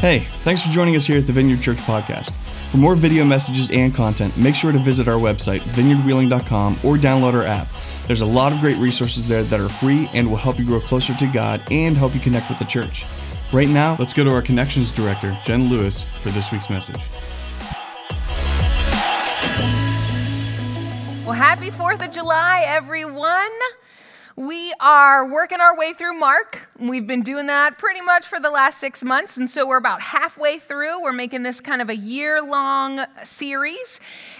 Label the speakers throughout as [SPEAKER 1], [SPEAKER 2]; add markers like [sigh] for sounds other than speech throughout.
[SPEAKER 1] Hey, thanks for joining us here at the Vineyard Church Podcast. For more video messages and content, make sure to visit our website, vineyardwheeling.com, or download our app. There's a lot of great resources there that are free and will help you grow closer to God and help you connect with the church. Right now, let's go to our Connections Director, Jenn Lewis, for this week's message.
[SPEAKER 2] Well, happy 4th of July, everyone. We are working our way through Mark. We've been doing that pretty much for the last six months, and so we're about halfway through. We're making this kind of a year long series.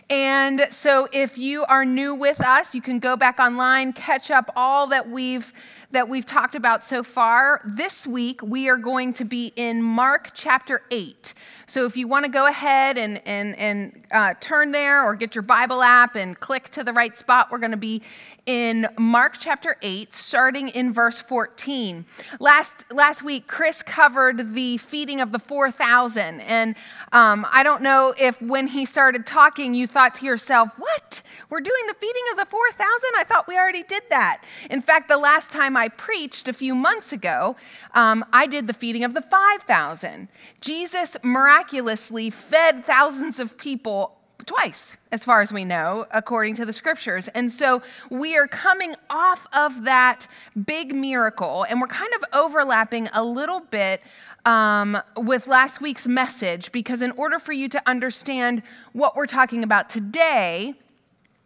[SPEAKER 2] And so if you are new with us, you can go back online, catch up all that we've that we've talked about so far. This week, we are going to be in Mark chapter 8. So if you want to go ahead and, and, and uh, turn there or get your Bible app and click to the right spot, we're going to be in Mark chapter 8, starting in verse 14. Last, last week, Chris covered the feeding of the 4,000. And um, I don't know if when he started talking, you thought to yourself, what? We're doing the feeding of the 4,000? I thought we already did that. In fact, the last time I preached a few months ago, um, I did the feeding of the 5,000. Jesus miraculously fed thousands of people twice, as far as we know, according to the scriptures. And so we are coming off of that big miracle, and we're kind of overlapping a little bit um, with last week's message, because in order for you to understand what we're talking about today,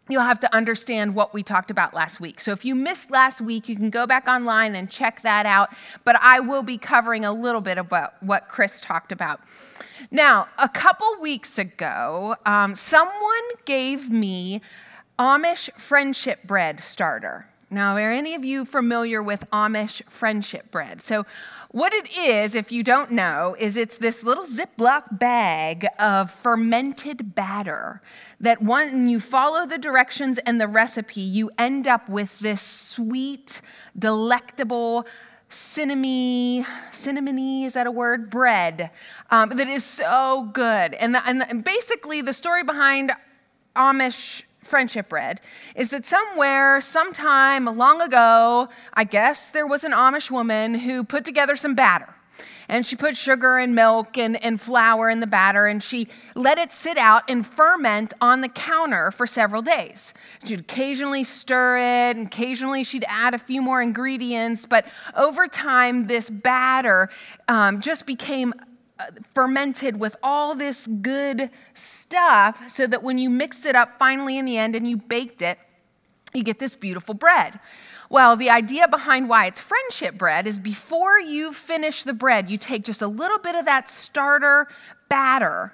[SPEAKER 2] you'll have to understand what we talked about last week. So if you missed last week, you can go back online and check that out. But I will be covering a little bit about what Chris talked about. Now, a couple weeks ago, um, someone gave me Amish friendship bread starter. Now, are any of you familiar with Amish friendship bread? So, what it is, if you don't know, is it's this little Ziploc bag of fermented batter that when you follow the directions and the recipe, you end up with this sweet, delectable, cinnamony, cinnamony, is that a word? Bread um, that is so good. And, the, and, the, and basically, the story behind Amish friendship bread is that somewhere, sometime long ago, I guess there was an Amish woman who put together some batter and she put sugar and milk and, and flour in the batter and she let it sit out and ferment on the counter for several days. She'd occasionally stir it, and occasionally she'd add a few more ingredients, but over time, this batter um, just became fermented with all this good stuff so that when you mix it up finally in the end and you baked it, you get this beautiful bread. Well, the idea behind why it's friendship bread is before you finish the bread, you take just a little bit of that starter batter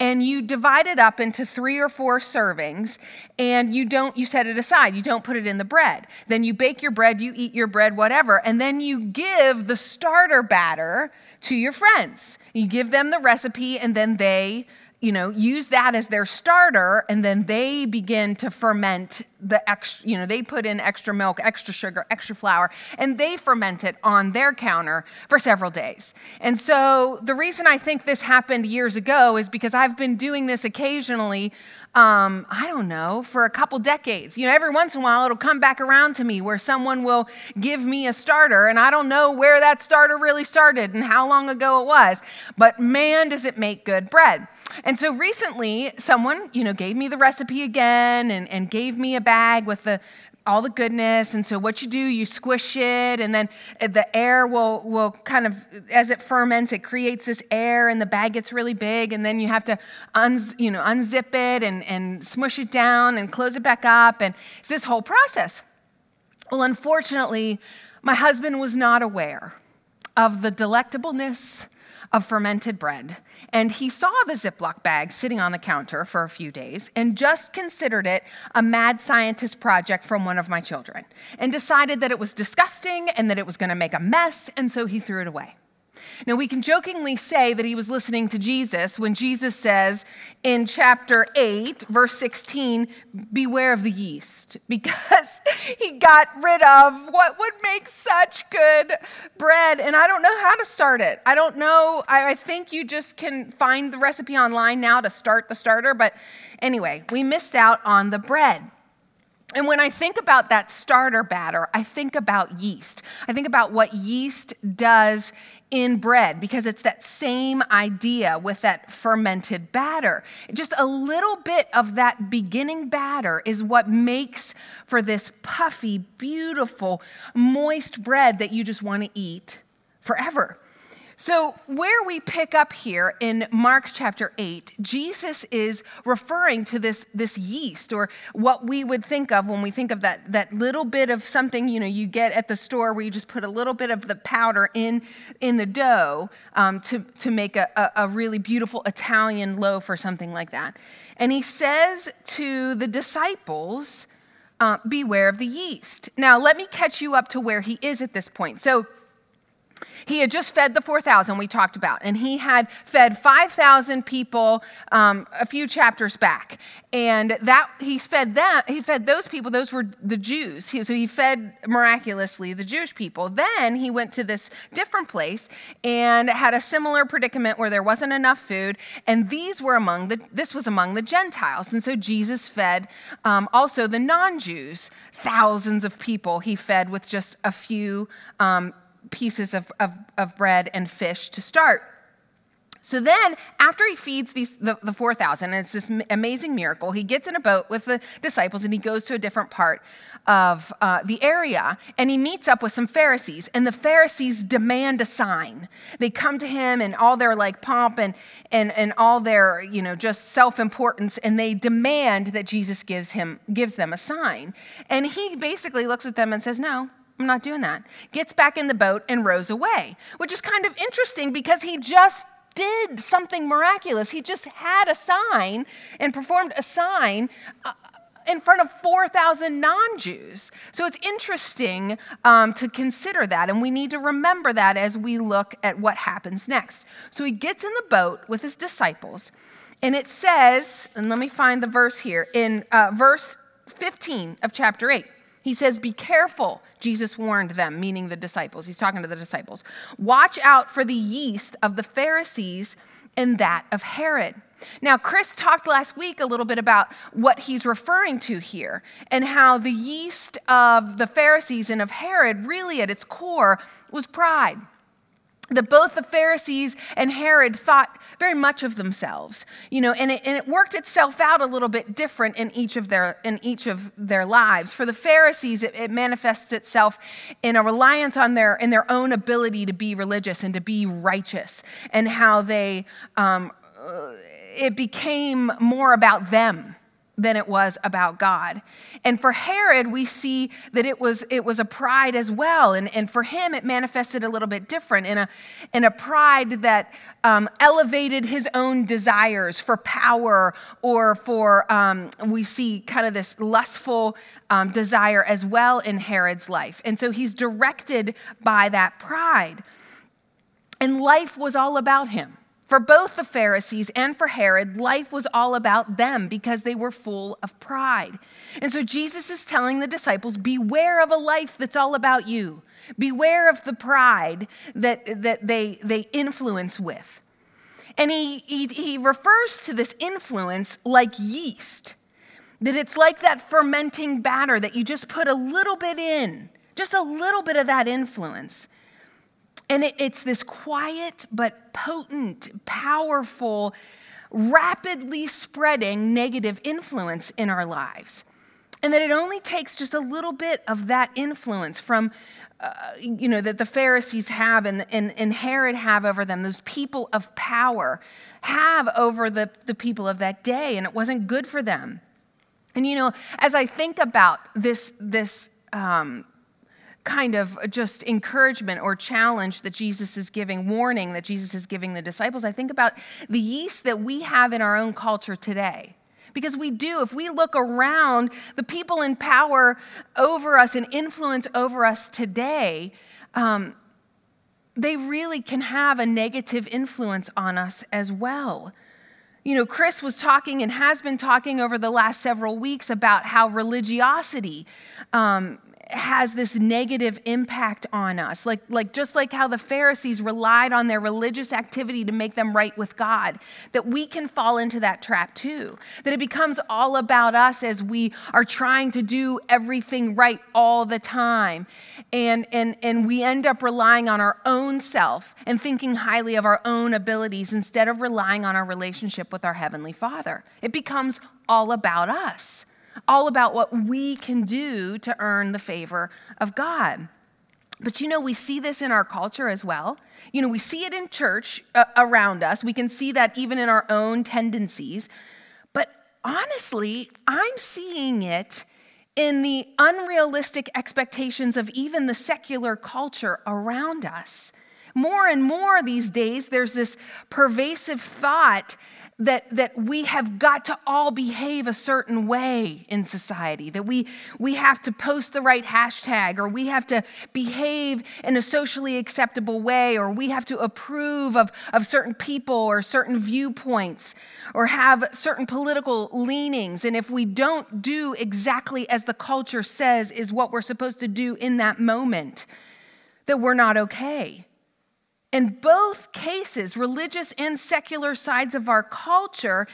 [SPEAKER 2] and you divide it up into three or four servings and you don't you set it aside you don't put it in the bread then you bake your bread you eat your bread whatever and then you give the starter batter to your friends. You give them the recipe and then they you know, use that as their starter, and then they begin to ferment the extra, you know, they put in extra milk, extra sugar, extra flour, and they ferment it on their counter for several days. And so the reason I think this happened years ago is because I've been doing this occasionally um, I don't know, for a couple decades. You know, every once in a while it'll come back around to me where someone will give me a starter, and I don't know where that starter really started and how long ago it was, but man, does it make good bread. And so recently, someone, you know, gave me the recipe again and, and gave me a bag with the all the goodness. And so what you do, you squish it, and then the air will, will kind of, as it ferments, it creates this air, and the bag gets really big, and then you have to un, you know, unzip it and, and smush it down and close it back up. And it's this whole process. Well, unfortunately, my husband was not aware of the delectableness of fermented bread and he saw the Ziploc bag sitting on the counter for a few days and just considered it a mad scientist project from one of my children and decided that it was disgusting and that it was going to make a mess, and so he threw it away. Now, we can jokingly say that he was listening to Jesus when Jesus says in chapter 8, verse 16, Beware of the yeast, [laughs] because he got rid of what would make such good bread. And I don't know how to start it. I don't know. I, think you just can find the recipe online now to start the starter. But anyway, we missed out on the bread. And when I think about that starter batter, I think about yeast. I think about what yeast does in bread because it's that same idea with that fermented batter. Just a little bit of that beginning batter is what makes for this puffy, beautiful, moist bread that you just want to eat forever. So, where we pick up here in Mark chapter 8, Jesus is referring to this, this yeast, or what we would think of when we think of that, that little bit of something you know you get at the store where you just put a little bit of the powder in, in the dough um, to, to make a, a, a really beautiful Italian loaf or something like that. And he says to the disciples, uh, Beware of the yeast. Now, let me catch you up to where he is at this point. So, he had just fed the 4,000 we talked about, and he had fed 5,000 people um, a few chapters back. And that he fed them, he fed those people, those were the Jews. He, so he fed miraculously the Jewish people. Then he went to this different place and had a similar predicament where there wasn't enough food. And these were among the, this was among the Gentiles. And so Jesus fed um, also the non Jews, thousands of people he fed with just a few. Um, pieces of, of, of bread and fish to start. So then, after he feeds these, the, the 4,000, and it's this amazing miracle, he gets in a boat with the disciples and he goes to a different part of uh, the area and he meets up with some Pharisees. And the Pharisees demand a sign. They come to him and all their like pomp and, and, and all their, you know, just self importance, and they demand that Jesus gives, him, gives them a sign. And he basically looks at them and says, No, I'm not doing that. Gets back in the boat and rows away, which is kind of interesting because he just did something miraculous. He just had a sign and performed a sign uh, in front of 4,000 non Jews. So it's interesting um, to consider that, and we need to remember that as we look at what happens next. So he gets in the boat with his disciples, and it says, and let me find the verse here, in uh, verse 15 of chapter 8. He says, Be careful, Jesus warned them, meaning the disciples. He's talking to the disciples. Watch out for the yeast of the Pharisees and that of Herod. Now, Chris talked last week a little bit about what he's referring to here and how the yeast of the Pharisees and of Herod, really at its core, was pride that both the Pharisees and Herod thought very much of themselves, you know, and it, and it worked itself out a little bit different in each of their in each of their lives. For the Pharisees, it, it manifests itself in a reliance on their in their own ability to be religious and to be righteous, and how they um, uh, it became more about them than it was about God. And for Herod, we see that it was, it was a pride as well. And, and for him, it manifested a little bit different in a, in a pride that um, elevated his own desires for power or for, um, we see kind of this lustful um, desire as well in Herod's life. And so he's directed by that pride. And life was all about him. For both the Pharisees and for Herod, life was all about them because they were full of pride. And so Jesus is telling the disciples beware of a life that's all about you. Beware of the pride that, that they, they influence with. And he, he, he refers to this influence like yeast, that it's like that fermenting batter that you just put a little bit in, just a little bit of that influence. And it, it's this quiet but potent, powerful, rapidly spreading negative influence in our lives. And that it only takes just a little bit of that influence from, uh, you know, that the Pharisees have and, and, and Herod have over them, those people of power have over the, the people of that day, and it wasn't good for them. And, you know, as I think about this, this um, kind of just encouragement or challenge that Jesus is giving, warning that Jesus is giving the disciples, I think about the yeast that we have in our own culture today. Because we do, if we look around, the people in power over us and influence over us today, um, they really can have a negative influence on us as well. You know, Chris was talking and has been talking over the last several weeks about how religiosity um, has this negative impact on us. Like, like just like how the Pharisees relied on their religious activity to make them right with God, that we can fall into that trap too. That it becomes all about us as we are trying to do everything right all the time. And, and, and we end up relying on our own self and thinking highly of our own abilities instead of relying on our relationship with our Heavenly Father. It becomes all about us all about what we can do to earn the favor of God. But you know, we see this in our culture as well. You know, we see it in church uh, around us. We can see that even in our own tendencies. But honestly, I'm seeing it in the unrealistic expectations of even the secular culture around us. More and more these days, there's this pervasive thought that, that we have got to all behave a certain way in society, that we, we have to post the right hashtag, or we have to behave in a socially acceptable way, or we have to approve of, of certain people or certain viewpoints, or have certain political leanings. And if we don't do exactly as the culture says is what we're supposed to do in that moment, that we're not okay. In both cases, religious and secular sides of our culture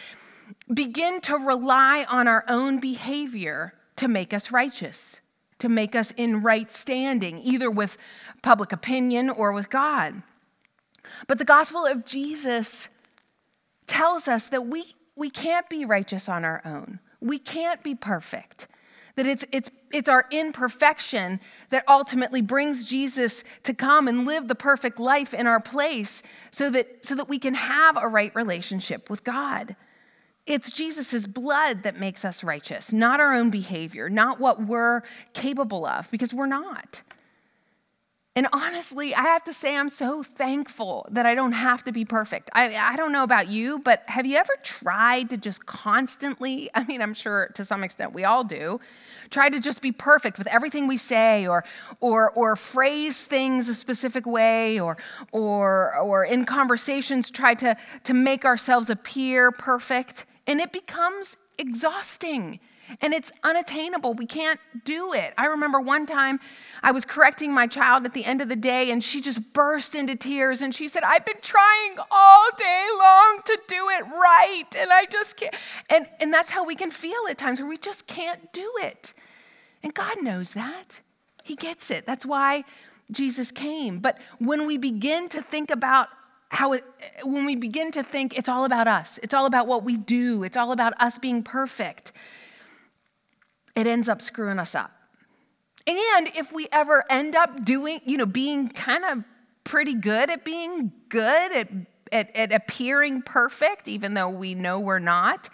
[SPEAKER 2] begin to rely on our own behavior to make us righteous, to make us in right standing, either with public opinion or with God. But the gospel of Jesus tells us that we, we can't be righteous on our own. We can't be perfect. That it's, it's, it's our imperfection that ultimately brings Jesus to come and live the perfect life in our place so that, so that we can have a right relationship with God. It's Jesus' blood that makes us righteous, not our own behavior, not what we're capable of, because we're not. And honestly, I have to say, I'm so thankful that I don't have to be perfect. I, I don't know about you, but have you ever tried to just constantly, [laughs] I mean, I'm sure to some extent we all do, try to just be perfect with everything we say or, or, or phrase things a specific way or, or, or in conversations try to, to make ourselves appear perfect? And it becomes exhausting and it's unattainable. We can't do it. I remember one time I was correcting my child at the end of the day, and she just burst into tears and she said, I've been trying all day long to do it right, and I just can't. And, and that's how we can feel at times where we just can't do it. And God knows that. He gets it. That's why Jesus came. But when we begin to think about how it, when we begin to think it's all about us, it's all about what we do, it's all about us being perfect it ends up screwing us up. And if we ever end up doing, you know, being kind of pretty good at being good, at, at, at, appearing perfect, even though we know we're not,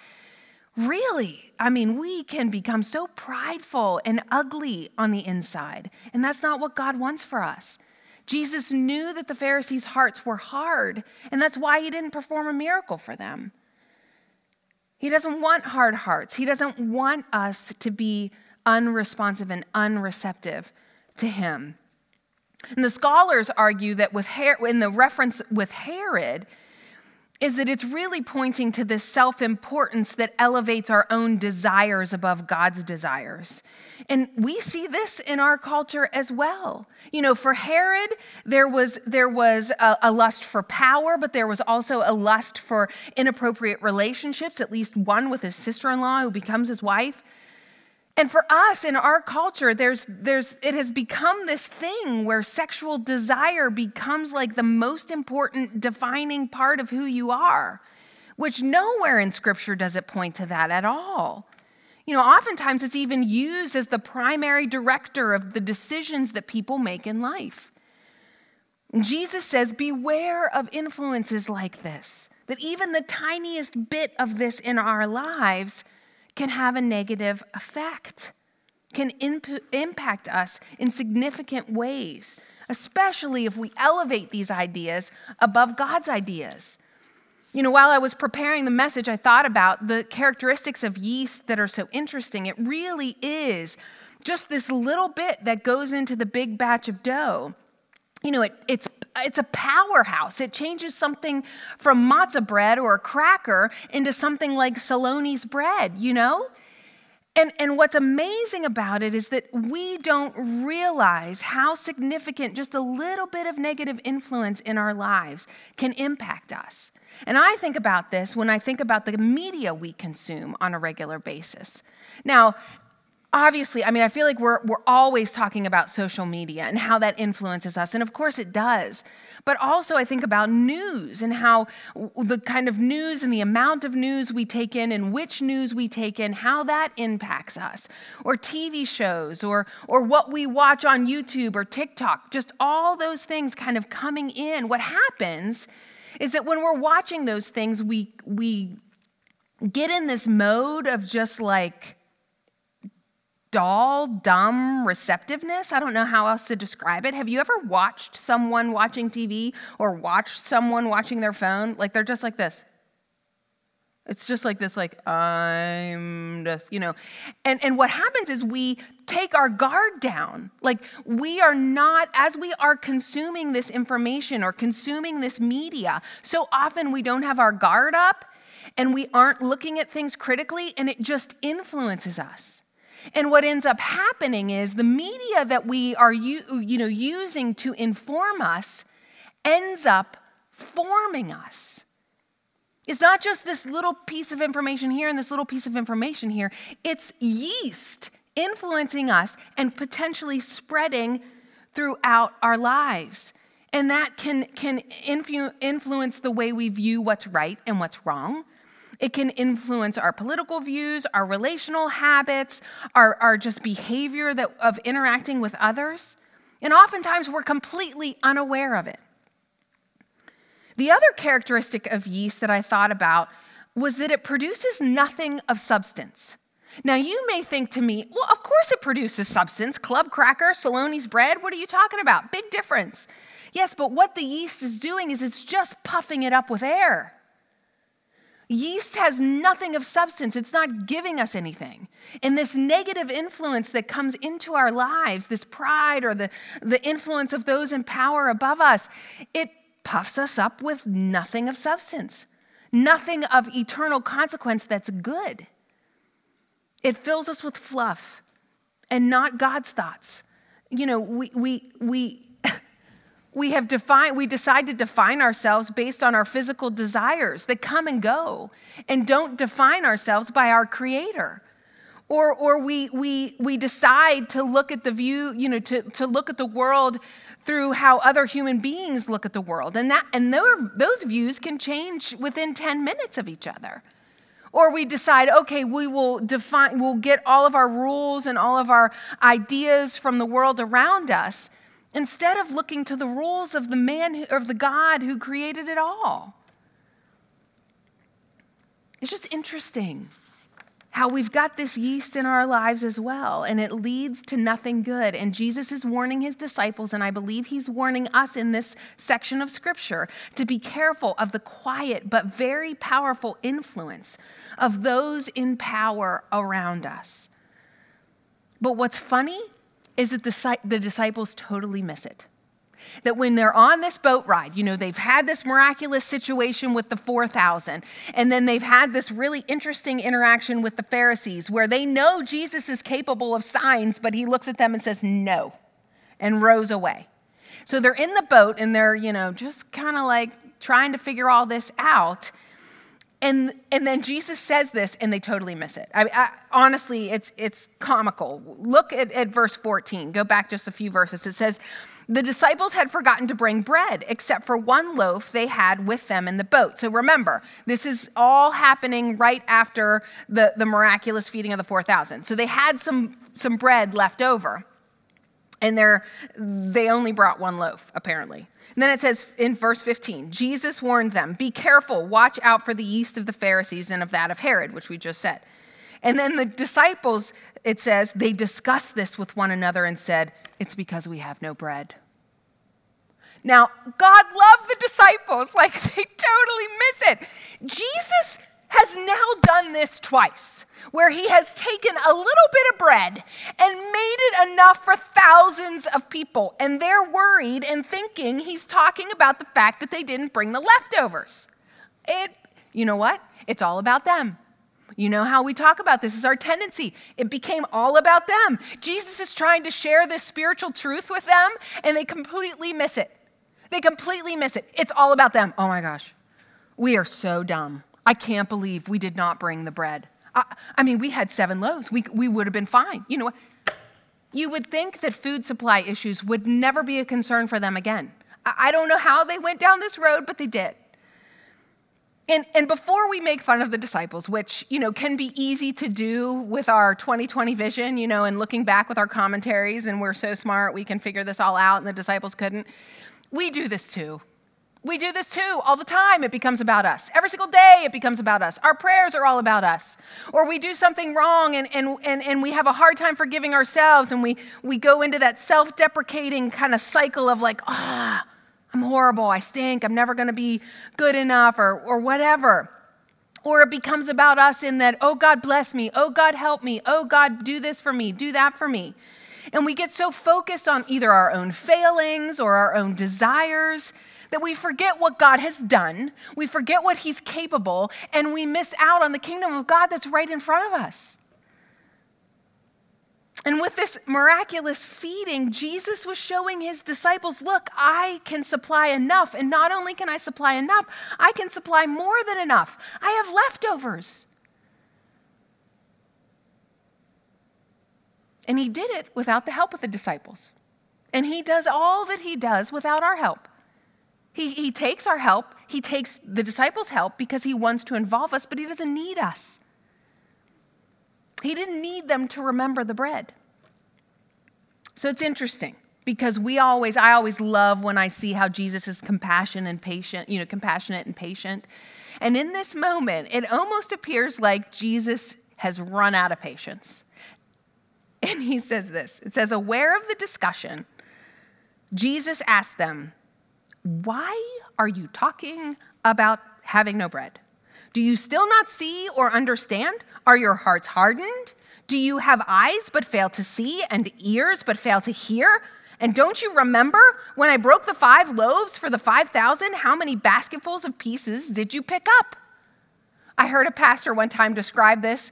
[SPEAKER 2] really, I mean, we can become so prideful and ugly on the inside. And that's not what God wants for us. Jesus knew that the Pharisees' hearts were hard, and that's why he didn't perform a miracle for them. He doesn't want hard hearts. He doesn't want us to be unresponsive and unreceptive to him. And the scholars argue that with Her- in the reference with Herod, is that it's really pointing to this self importance that elevates our own desires above God's desires. And we see this in our culture as well. You know, for Herod, there was, there was a, a, lust for power, but there was also a lust for inappropriate relationships, at least one with his sister in law who becomes his wife. And for us in our culture, there's, there's, it has become this thing where sexual desire becomes like the most important defining part of who you are, which nowhere in Scripture does it point to that at all. You know, oftentimes it's even used as the primary director of the decisions that people make in life. Jesus says, Beware of influences like this, that even the tiniest bit of this in our lives can have a negative effect, can imp- impact us in significant ways, especially if we elevate these ideas above God's ideas. You know, while I was preparing the message, I thought about the characteristics of yeast that are so interesting. It really is just this little bit that goes into the big batch of dough. You know, it, it's, it's a powerhouse. It changes something from matzah bread or a cracker into something like Saloni's bread, you know? And, and what's amazing about it is that we don't realize how significant just a little bit of negative influence in our lives can impact us. And I think about this when I think about the media we consume on a regular basis. Now, obviously, I mean, I feel like we're, we're always talking about social media and how that influences us. And of course it does. But also, I think about news and how the kind of news and the amount of news we take in and which news we take in, how that impacts us. Or TV shows or, or what we watch on YouTube or TikTok, just all those things kind of coming in. What happens is that when we're watching those things, we, we get in this mode of just like, dull, dumb receptiveness. I don't know how else to describe it. Have you ever watched someone watching TV or watched someone watching their phone? Like they're just like this. It's just like this, like, I'm just, you know. And, and what happens is we take our guard down. Like, we are not, as we are consuming this information or consuming this media, so often we don't have our guard up and we aren't looking at things critically, and it just influences us. And what ends up happening is the media that we are you you know, using to inform us ends up forming us. It's not just this little piece of information here and this little piece of information here, it's yeast influencing us and potentially spreading throughout our lives. And that can, can influ- influence the way we view what's right and what's wrong. It can influence our political views, our relational habits, our, our just behavior that, of interacting with others. And oftentimes we're completely unaware of it. The other characteristic of yeast that I thought about was that it produces nothing of substance. Now, you may think to me, well, of course it produces substance. Club cracker, Saloni's bread, what are you talking about? Big difference. Yes, but what the yeast is doing is it's just puffing it up with air. Yeast has nothing of substance, it's not giving us anything. And this negative influence that comes into our lives, this pride or the, the influence of those in power above us, it puffs us up with nothing of substance, nothing of eternal consequence that's good. It fills us with fluff and not God's thoughts. You know, we, we, we we have defined we decide to define ourselves based on our physical desires that come and go and don't define ourselves by our creator. Or or we we we decide to look at the view you know to, to look at the world through how other human beings look at the world. And that and those views can change within 10 minutes of each other. Or we decide okay we will define we'll get all of our rules and all of our ideas from the world around us instead of looking to the rules of the man of the God who created it all. It's just interesting how we've got this yeast in our lives as well, and it leads to nothing good. And Jesus is warning his disciples, and I believe he's warning us in this section of scripture to be careful of the quiet but very powerful influence of those in power around us. But what's funny is that the, the disciples totally miss it. That when they're on this boat ride, you know, they've had this miraculous situation with the 4,000, and then they've had this really interesting interaction with the Pharisees where they know Jesus is capable of signs, but he looks at them and says, no, and rows away. So they're in the boat and they're, you know, just kind of like trying to figure all this out. And, and then Jesus says this, and they totally miss it. I, I, honestly, it's, it's comical. Look at, at verse 14. Go back just a few verses. It says, The disciples had forgotten to bring bread, except for one loaf they had with them in the boat. So remember, this is all happening right after the, the miraculous feeding of the 4,000. So they had some, some bread left over, and they only brought one loaf, apparently. And then it says in verse 15 Jesus warned them, Be careful, watch out for the yeast of the Pharisees and of that of Herod, which we just said. And then the disciples, it says, they discussed this with one another and said, It's because we have no bread. Now, God loved the disciples, [laughs] like they totally miss it. Jesus has now done this twice where he has taken a little bit of bread and made it enough for thousands of people. And they're worried and thinking he's talking about the fact that they didn't bring the leftovers. It, you know what? It's all about them. You know how we talk about this is our tendency. It became all about them. Jesus is trying to share this spiritual truth with them, and they completely miss it. They completely miss it. It's all about them. Oh my gosh, we are so dumb. I can't believe we did not bring the bread. I, I mean, we had seven loaves. We, we would have been fine. You know? You would think that food supply issues would never be a concern for them again. I, I don't know how they went down this road, but they did. And, and before we make fun of the disciples, which, you know, can be easy to do with our 2020 vision, you know, and looking back with our commentaries, and we're so smart, we can figure this all out, and the disciples couldn't. We do this too. We do this too all the time. It becomes about us. Every single day, it becomes about us. Our prayers are all about us. Or we do something wrong and, and, and, and we have a hard time forgiving ourselves, and we, we go into that self deprecating kind of cycle of like, ah, oh, I'm horrible. I stink. I'm never going to be good enough, or, or whatever. Or it becomes about us in that, oh, God, bless me. Oh, God, help me. Oh, God, do this for me. Do that for me. And we get so focused on either our own failings or our own desires that we forget what God has done, we forget what He's capable, and we miss out on the kingdom of God that's right in front of us. And with this miraculous feeding, Jesus was showing his disciples look, I can supply enough. And not only can I supply enough, I can supply more than enough. I have leftovers. And he did it without the help of the disciples. And he does all that he does without our help. He, he takes our help, he takes the disciples' help because he wants to involve us, but he doesn't need us. He didn't need them to remember the bread. So it's interesting because we always I always love when I see how Jesus is compassionate and patient, you know, compassionate and patient. And in this moment, it almost appears like Jesus has run out of patience. And he says this. It says aware of the discussion, Jesus asked them, "Why are you talking about having no bread?" Do you still not see or understand? Are your hearts hardened? Do you have eyes but fail to see and ears but fail to hear? And don't you remember when I broke the five loaves for the 5,000? How many basketfuls of pieces did you pick up? I heard a pastor one time describe this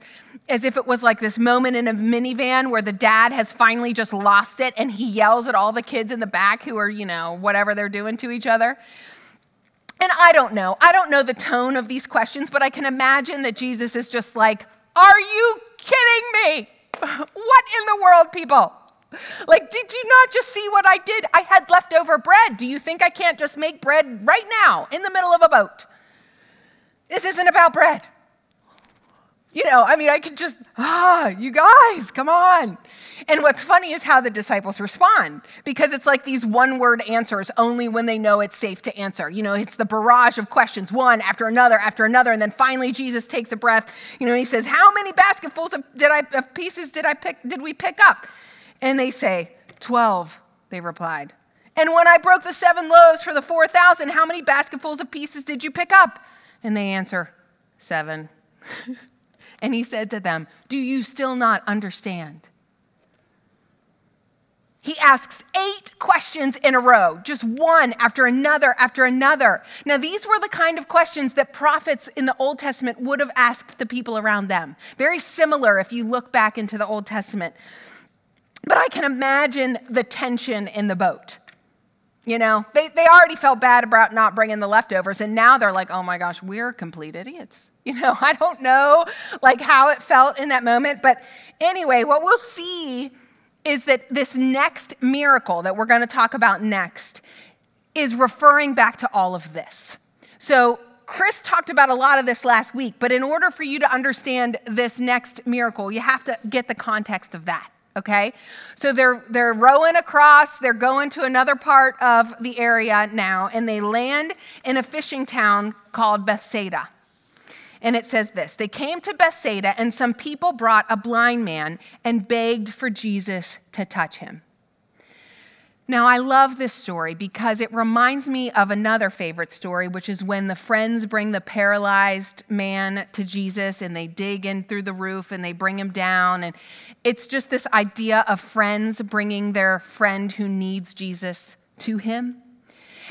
[SPEAKER 2] as if it was like this moment in a minivan where the dad has finally just lost it and he yells at all the kids in the back who are, you know, whatever they're doing to each other. And I don't know. I don't know the tone of these questions, but I can imagine that Jesus is just like, Are you kidding me? [laughs] What in the world, people? Like, did you not just see what I did? I had leftover bread. Do you think I can't just make bread right now in the middle of a boat? This isn't about bread. You know, I mean, I could just, ah, you guys, come on. And what's funny is how the disciples respond because it's like these one word answers only when they know it's safe to answer. You know, it's the barrage of questions, one after another after another. And then finally Jesus takes a breath, you know, and he says, How many basketfuls of, did I, of pieces did, I pick, did we pick up? And they say, 12, they replied. And when I broke the seven loaves for the 4,000, how many basketfuls of pieces did you pick up? And they answer, Seven. [laughs] and he said to them, Do you still not understand? He asks eight questions in a row, just one after another after another. Now, these were the kind of questions that prophets in the Old Testament would have asked the people around them. Very similar if you look back into the Old Testament. But I can imagine the tension in the boat. You know, they, they already felt bad about not bringing the leftovers, and now they're like, oh my gosh, we're complete idiots. [laughs] You know, I don't know like how it felt in that moment, but anyway, what we'll see is that this next miracle that we're going to talk about next is referring back to all of this. So, Chris talked about a lot of this last week, but in order for you to understand this next miracle, you have to get the context of that. Okay? So they're they're rowing across, they're going to another part of the area now, and they land in a fishing town called Bethsaida. And it says this They came to Bethsaida, and some people brought a blind man and begged for Jesus to touch him. Now, I love this story because it reminds me of another favorite story, which is when the friends bring the paralyzed man to Jesus and they dig in through the roof and they bring him down. And it's just this idea of friends bringing their friend who needs Jesus to him.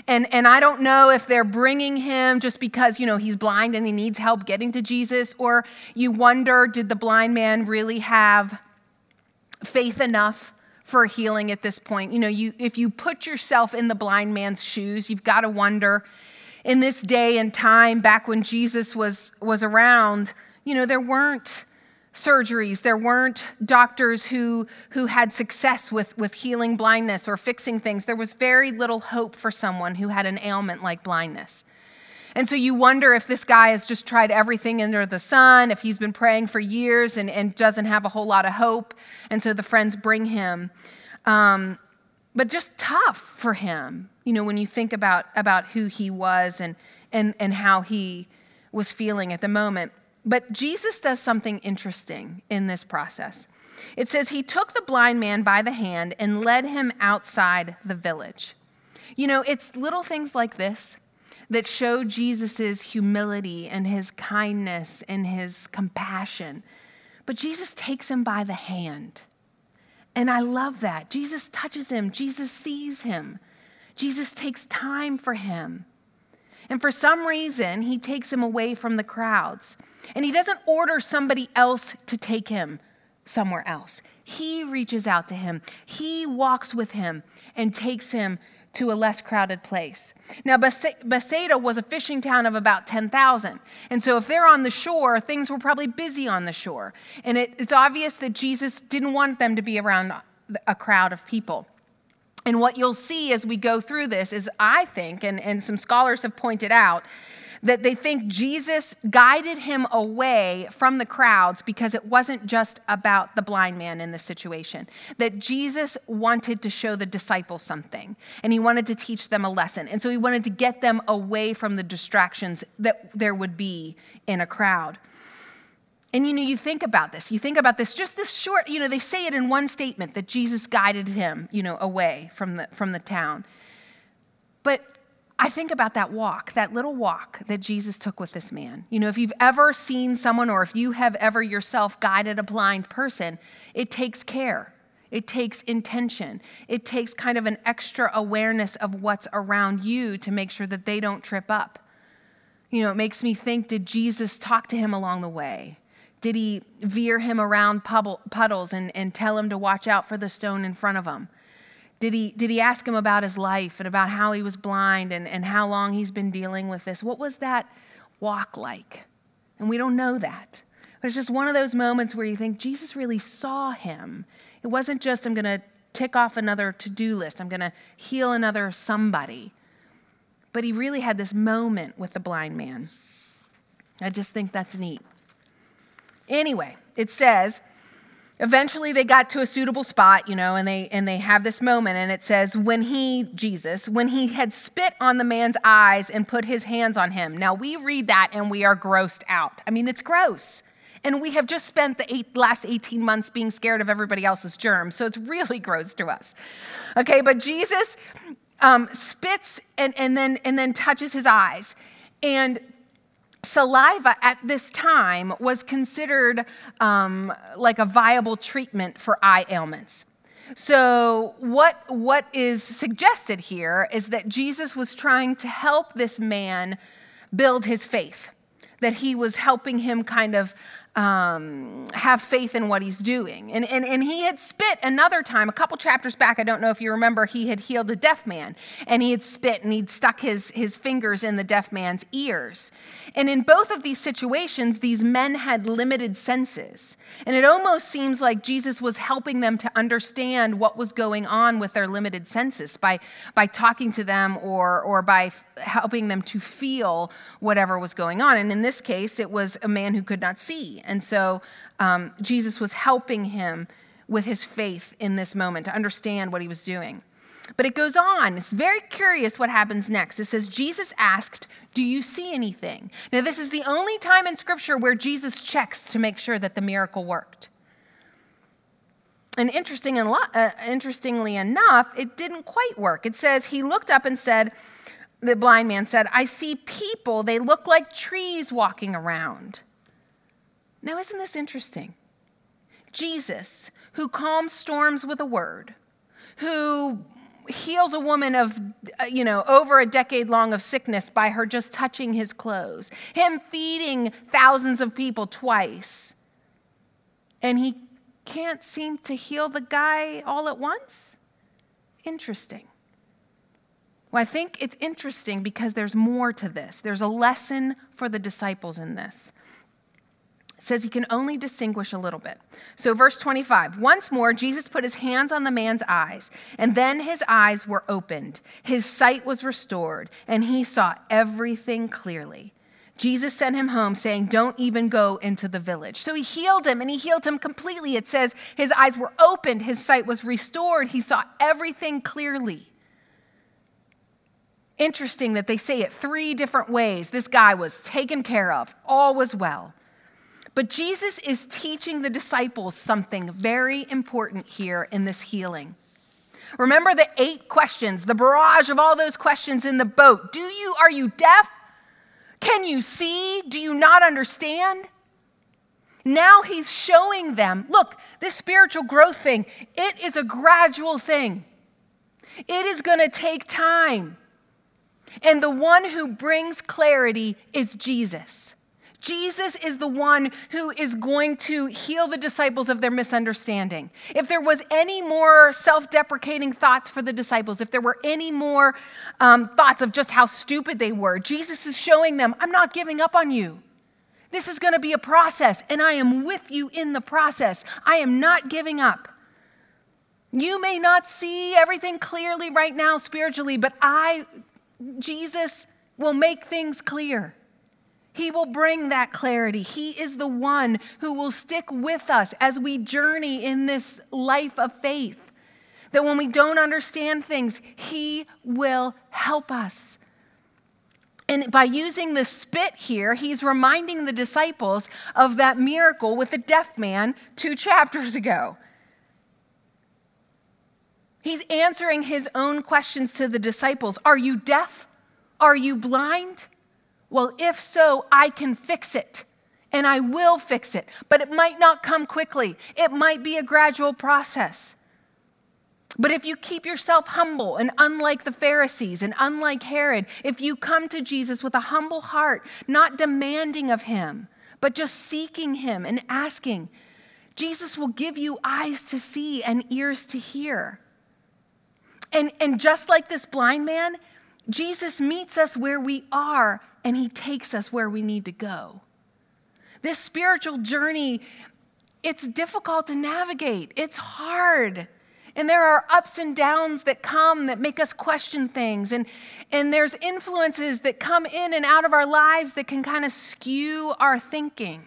[SPEAKER 2] And, and I don't know if they're bringing him just because, you know, he's blind and he needs help getting to Jesus, or you wonder, did the blind man really have faith enough for healing at this point? You know, you, if you put yourself in the blind man's shoes, you've got to wonder, in this day and time, back when Jesus was, was around, you know, there weren't surgeries. There weren't doctors who, who had success with, with healing blindness or fixing things. There was very little hope for someone who had an ailment like blindness. And so you wonder if this guy has just tried everything under the sun, if he's been praying for years and, and doesn't have a whole lot of hope. And so the friends bring him. Um, but just tough for him, you know, when you think about, about who he was and, and, and how he was feeling at the moment. But Jesus does something interesting in this process. It says, He took the blind man by the hand and led him outside the village. You know, it's little things like this that show Jesus' humility and his kindness and his compassion. But Jesus takes him by the hand. And I love that. Jesus touches him, Jesus sees him, Jesus takes time for him. And for some reason, he takes him away from the crowds. And he doesn't order somebody else to take him somewhere else. He reaches out to him, he walks with him and takes him to a less crowded place. Now, Bethsaida was a fishing town of about 10,000. And so, if they're on the shore, things were probably busy on the shore. And it, it's obvious that Jesus didn't want them to be around a crowd of people. And what you'll see as we go through this is, I think, and, and some scholars have pointed out, that they think Jesus guided him away from the crowds because it wasn't just about the blind man in this situation. That Jesus wanted to show the disciples something and he wanted to teach them a lesson. And so he wanted to get them away from the distractions that there would be in a crowd. And you know, you think about this. You think about this, just this short, you know, they say it in one statement that Jesus guided him, you know, away from the from the town. But I think about that walk, that little walk that Jesus took with this man. You know, if you've ever seen someone or if you have ever yourself guided a blind person, it takes care. It takes intention. It takes kind of an extra awareness of what's around you to make sure that they don't trip up. You know, it makes me think did Jesus talk to him along the way? Did he veer him around puddles and, and tell him to watch out for the stone in front of him? Did he, did he ask him about his life and about how he was blind and, and how long he's been dealing with this? What was that walk like? And we don't know that. But it's just one of those moments where you think Jesus really saw him. It wasn't just, I'm going to tick off another to do list, I'm going to heal another somebody. But he really had this moment with the blind man. I just think that's neat. Anyway, it says, eventually they got to a suitable spot you know and they and they have this moment and it says when he jesus when he had spit on the man's eyes and put his hands on him. Now we read that and we are grossed out. I mean it's gross. And we have just spent the eight, last 18 months being scared of everybody else's germs so it's really [laughs] gross to us. Okay but jesus um, spits and, and then and then touches his eyes. And saliva at this time was considered um, like a viable treatment for eye ailments. So, what, what is suggested here is that Jesus was trying to help this man build his faith, that he was helping him kind of um, have faith in what he's doing. And, and, and he had spit another time, a couple chapters back, I don't know if you remember, he had healed a deaf man. And he had spit and he'd stuck his, his fingers in the deaf man's ears. And in both of these situations, these men had limited senses. And it almost seems like Jesus was helping them to understand what was going on with their limited senses by, by talking to them or, or by f- helping them to feel whatever was going on. And in this case, it was a man who could not see. And so um, Jesus was helping him with his faith in this moment to understand what he was doing. But it goes on. It's very curious what happens next. It says, Jesus asked, Do you see anything? Now, this is the only time in Scripture where Jesus checks to make sure that the miracle worked. And interesting and uh, interestingly enough, it didn't quite work. It says, He looked up and said, The blind man said, I see people. They look like trees walking around. Now, isn't this interesting? Jesus, who calms storms with a word, who heals a woman of, uh, you know, over a decade long of sickness by her just touching his clothes, him feeding thousands of people twice. And he can't seem to heal the guy all at once? Interesting. Well, I think it's interesting because there's more to this. There's a lesson for the disciples in this. Says he can only distinguish a little bit. So, verse 25 once more, Jesus put his hands on the man's eyes, and then his eyes were opened. His sight was restored, and he saw everything clearly. Jesus sent him home, saying, Don't even go into the village. So he healed him, and he healed him completely. It says his eyes were opened, his sight was restored, he saw everything clearly. Interesting that they say it three different ways. This guy was taken care of, all was well. But Jesus is teaching the disciples something very important here in this healing. Remember the eight questions, the barrage of all those questions in the boat. Do you are you deaf? Can you see? Do you not understand? Now he's showing them, look, this spiritual growth thing, it is a gradual thing. It is going to take time. And the one who brings clarity is Jesus. Jesus is the one who is going to heal the disciples of their misunderstanding. If there was any more self deprecating thoughts for the disciples, if there were any more um, thoughts of just how stupid they were, Jesus is showing them, I'm not giving up on you. This is going to be a process, and I am with you in the process. I am not giving up. You may not see everything clearly right now spiritually, but I Jesus will make things clear. He will bring that clarity. He is the one who will stick with us as we journey in this life of faith. That when we don't understand things, He will help us. And by using the spit here, he's reminding the disciples of that miracle with the deaf man two chapters ago. He's answering his own questions to the disciples Are you deaf? Are you blind? Well, if so, I can fix it. And I will fix it. But it might not come quickly, it might be a gradual process. But if you keep yourself humble and unlike the Pharisees and unlike Herod, if you come to Jesus with a humble heart, not demanding of him, but just seeking him and asking, Jesus will give you eyes to see and ears to hear. And, and just like this blind man, Jesus meets us where we are and he takes us where we need to go. This spiritual journey, it's difficult to navigate, it's hard. And there are ups and downs that come that make us question things. And, and there's influences that come in and out of our lives that can kind of skew our thinking.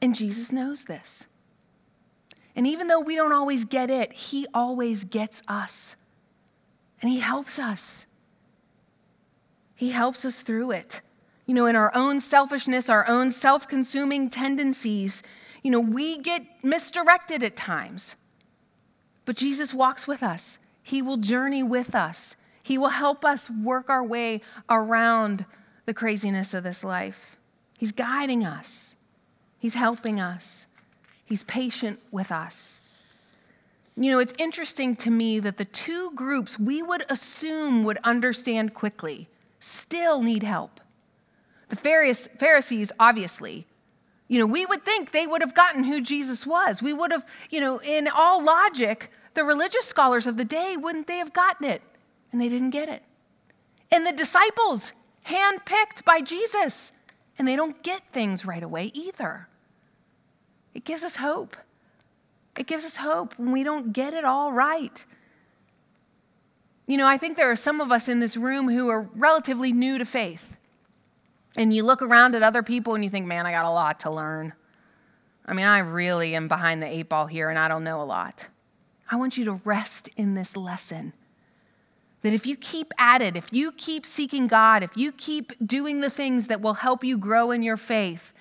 [SPEAKER 2] And Jesus knows this. And even though we don't always get it, He always gets us. And He helps us. He helps us through it. You know, in our own selfishness, our own self consuming tendencies, you know, we get misdirected at times. But Jesus walks with us, He will journey with us, He will help us work our way around the craziness of this life. He's guiding us, He's helping us. He's patient with us. You know, it's interesting to me that the two groups we would assume would understand quickly still need help. The Pharisees, obviously, you know, we would think they would have gotten who Jesus was. We would have, you know, in all logic, the religious scholars of the day, wouldn't they have gotten it? And they didn't get it. And the disciples, handpicked by Jesus, and they don't get things right away either. It gives us hope. It gives us hope when we don't get it all right. You know, I think there are some of us in this room who are relatively new to faith. And you look around at other people and you think, man, I got a lot to learn. I mean, I really am behind the eight ball here and I don't know a lot. I want you to rest in this lesson. That if you keep at it, if you keep seeking God, if you keep doing the things that will help you grow in your faith,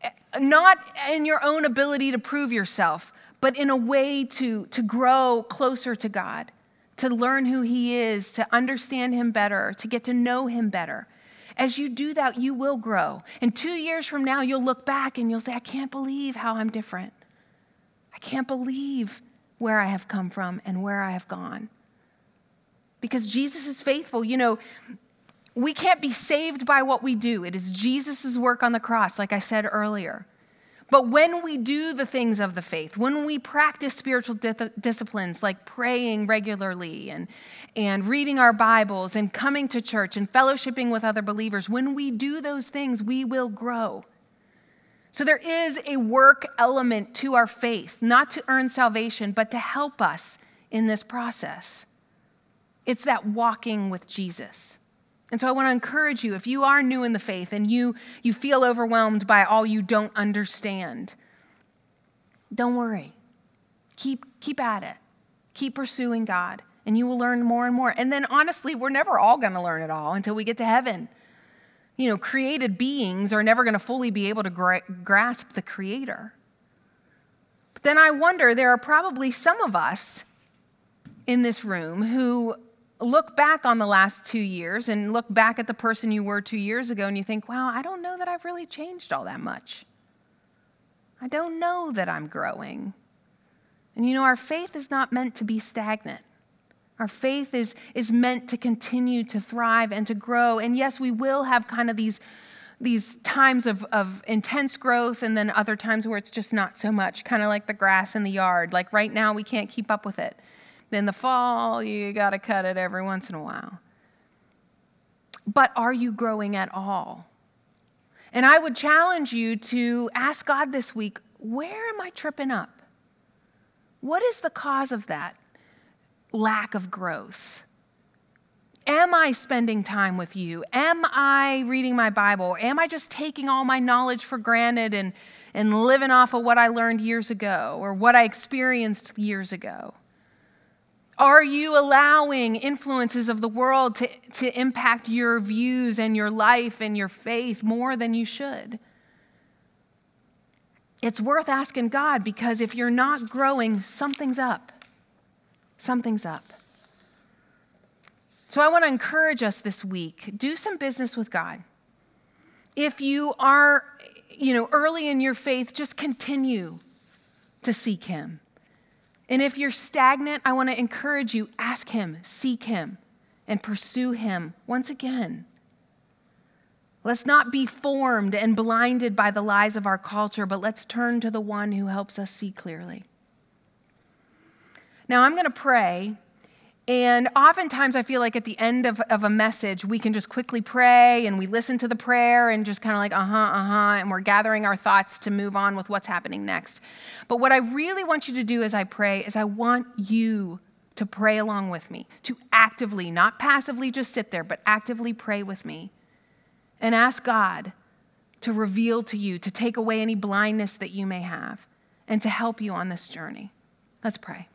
[SPEAKER 2] eh, not in your own ability to prove yourself, but in a way to, to grow closer to God, to learn who He is, to understand Him better, to get to know Him better. As you do that, you will grow. And two years from now, you'll look back and you'll say, I can't believe how I'm different. I can't believe where I have come from and where I have gone. Because Jesus is faithful. You know, we can't be saved by what we do. It is Jesus' work on the cross, like I said earlier. But when we do the things of the faith, when we practice spiritual di- disciplines like praying regularly and, and reading our Bibles and coming to church and fellowshipping with other believers, when we do those things, we will grow. So there is a work element to our faith, not to earn salvation, but to help us in this process. It's that walking with Jesus. And so I want to encourage you if you are new in the faith and you, you feel overwhelmed by all you don't understand, don't worry. Keep, keep at it. Keep pursuing God, and you will learn more and more. And then honestly, we're never all going to learn it all until we get to heaven. You know, created beings are never going to fully be able to gra- grasp the Creator. But then I wonder there are probably some of us in this room who look back on the last two years and look back at the person you were two years ago and you think, wow, I don't know that I've really changed all that much. I don't know that I'm growing. And you know, our faith is not meant to be stagnant. Our faith is, is meant to continue to thrive and to grow. And yes, we will have kind of these, these times of, of intense growth and then other times where it's just not so much, kind of like the grass in the yard. Like right now, we can't keep up with it. Then the fall, you got to cut it every once in a while. But are you growing at all? And I would challenge you to ask God this week where am I tripping up? What is the cause of that lack of growth? Am I spending time with you? Am I reading my Bible? Am I just taking all my knowledge for granted and, and living off of what I learned years ago or what I experienced years ago? Are you allowing influences of the world to, to impact your views and your life and your faith more than you should? It's worth asking God because if you're not growing, something's up. Something's up. So I want to encourage us this week do some business with God. If you are, you know, early in your faith, just continue to seek Him. And if you're stagnant, I want to encourage you ask Him, seek Him, and pursue Him once again. Let's not be formed and blinded by the lies of our culture, but let's turn to the one who helps us see clearly. Now, I'm going to pray and oftentimes, I feel like at the end of, of a message, we can just quickly pray and we listen to the prayer and just kind of like, uh huh, uh huh, and we're gathering our thoughts to move on with what's happening next. But what I really want you to do as I pray is I want you to pray along with me, to actively, not passively just sit there, but actively pray with me and ask God to reveal to you, to take away any blindness that you may have, and to help you on this journey. Let's pray.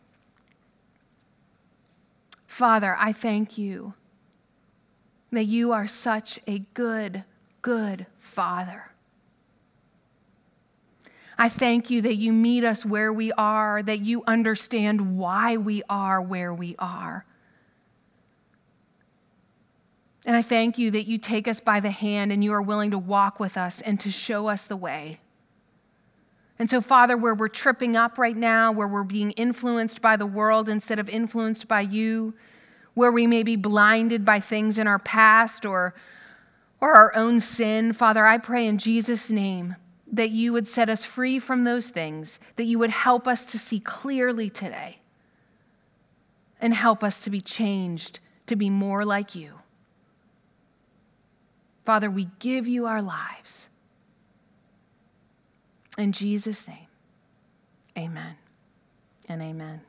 [SPEAKER 2] Father, I thank you that you are such a good, good Father. I thank you that you meet us where we are, that you understand why we are where we are. And I thank you that you take us by the hand and you are willing to walk with us and to show us the way. And so, Father, where we're tripping up right now, where we're being influenced by the world instead of influenced by you, where we may be blinded by things in our past or, or our own sin, Father, I pray in Jesus' name that you would set us free from those things, that you would help us to see clearly today, and help us to be changed to be more like you. Father, we give you our lives. In Jesus' name, amen and amen.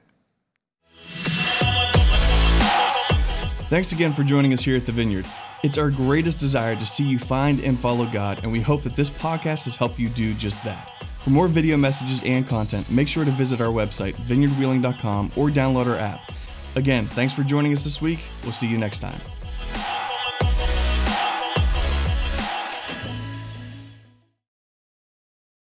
[SPEAKER 1] Thanks again for joining us here at the Vineyard. It's our greatest desire to see you find and follow God, and we hope that this podcast has helped you do just that. For more video messages and content, make sure to visit our website, vineyardwheeling.com, or download our app. Again, thanks for joining us this week. We'll see you next time.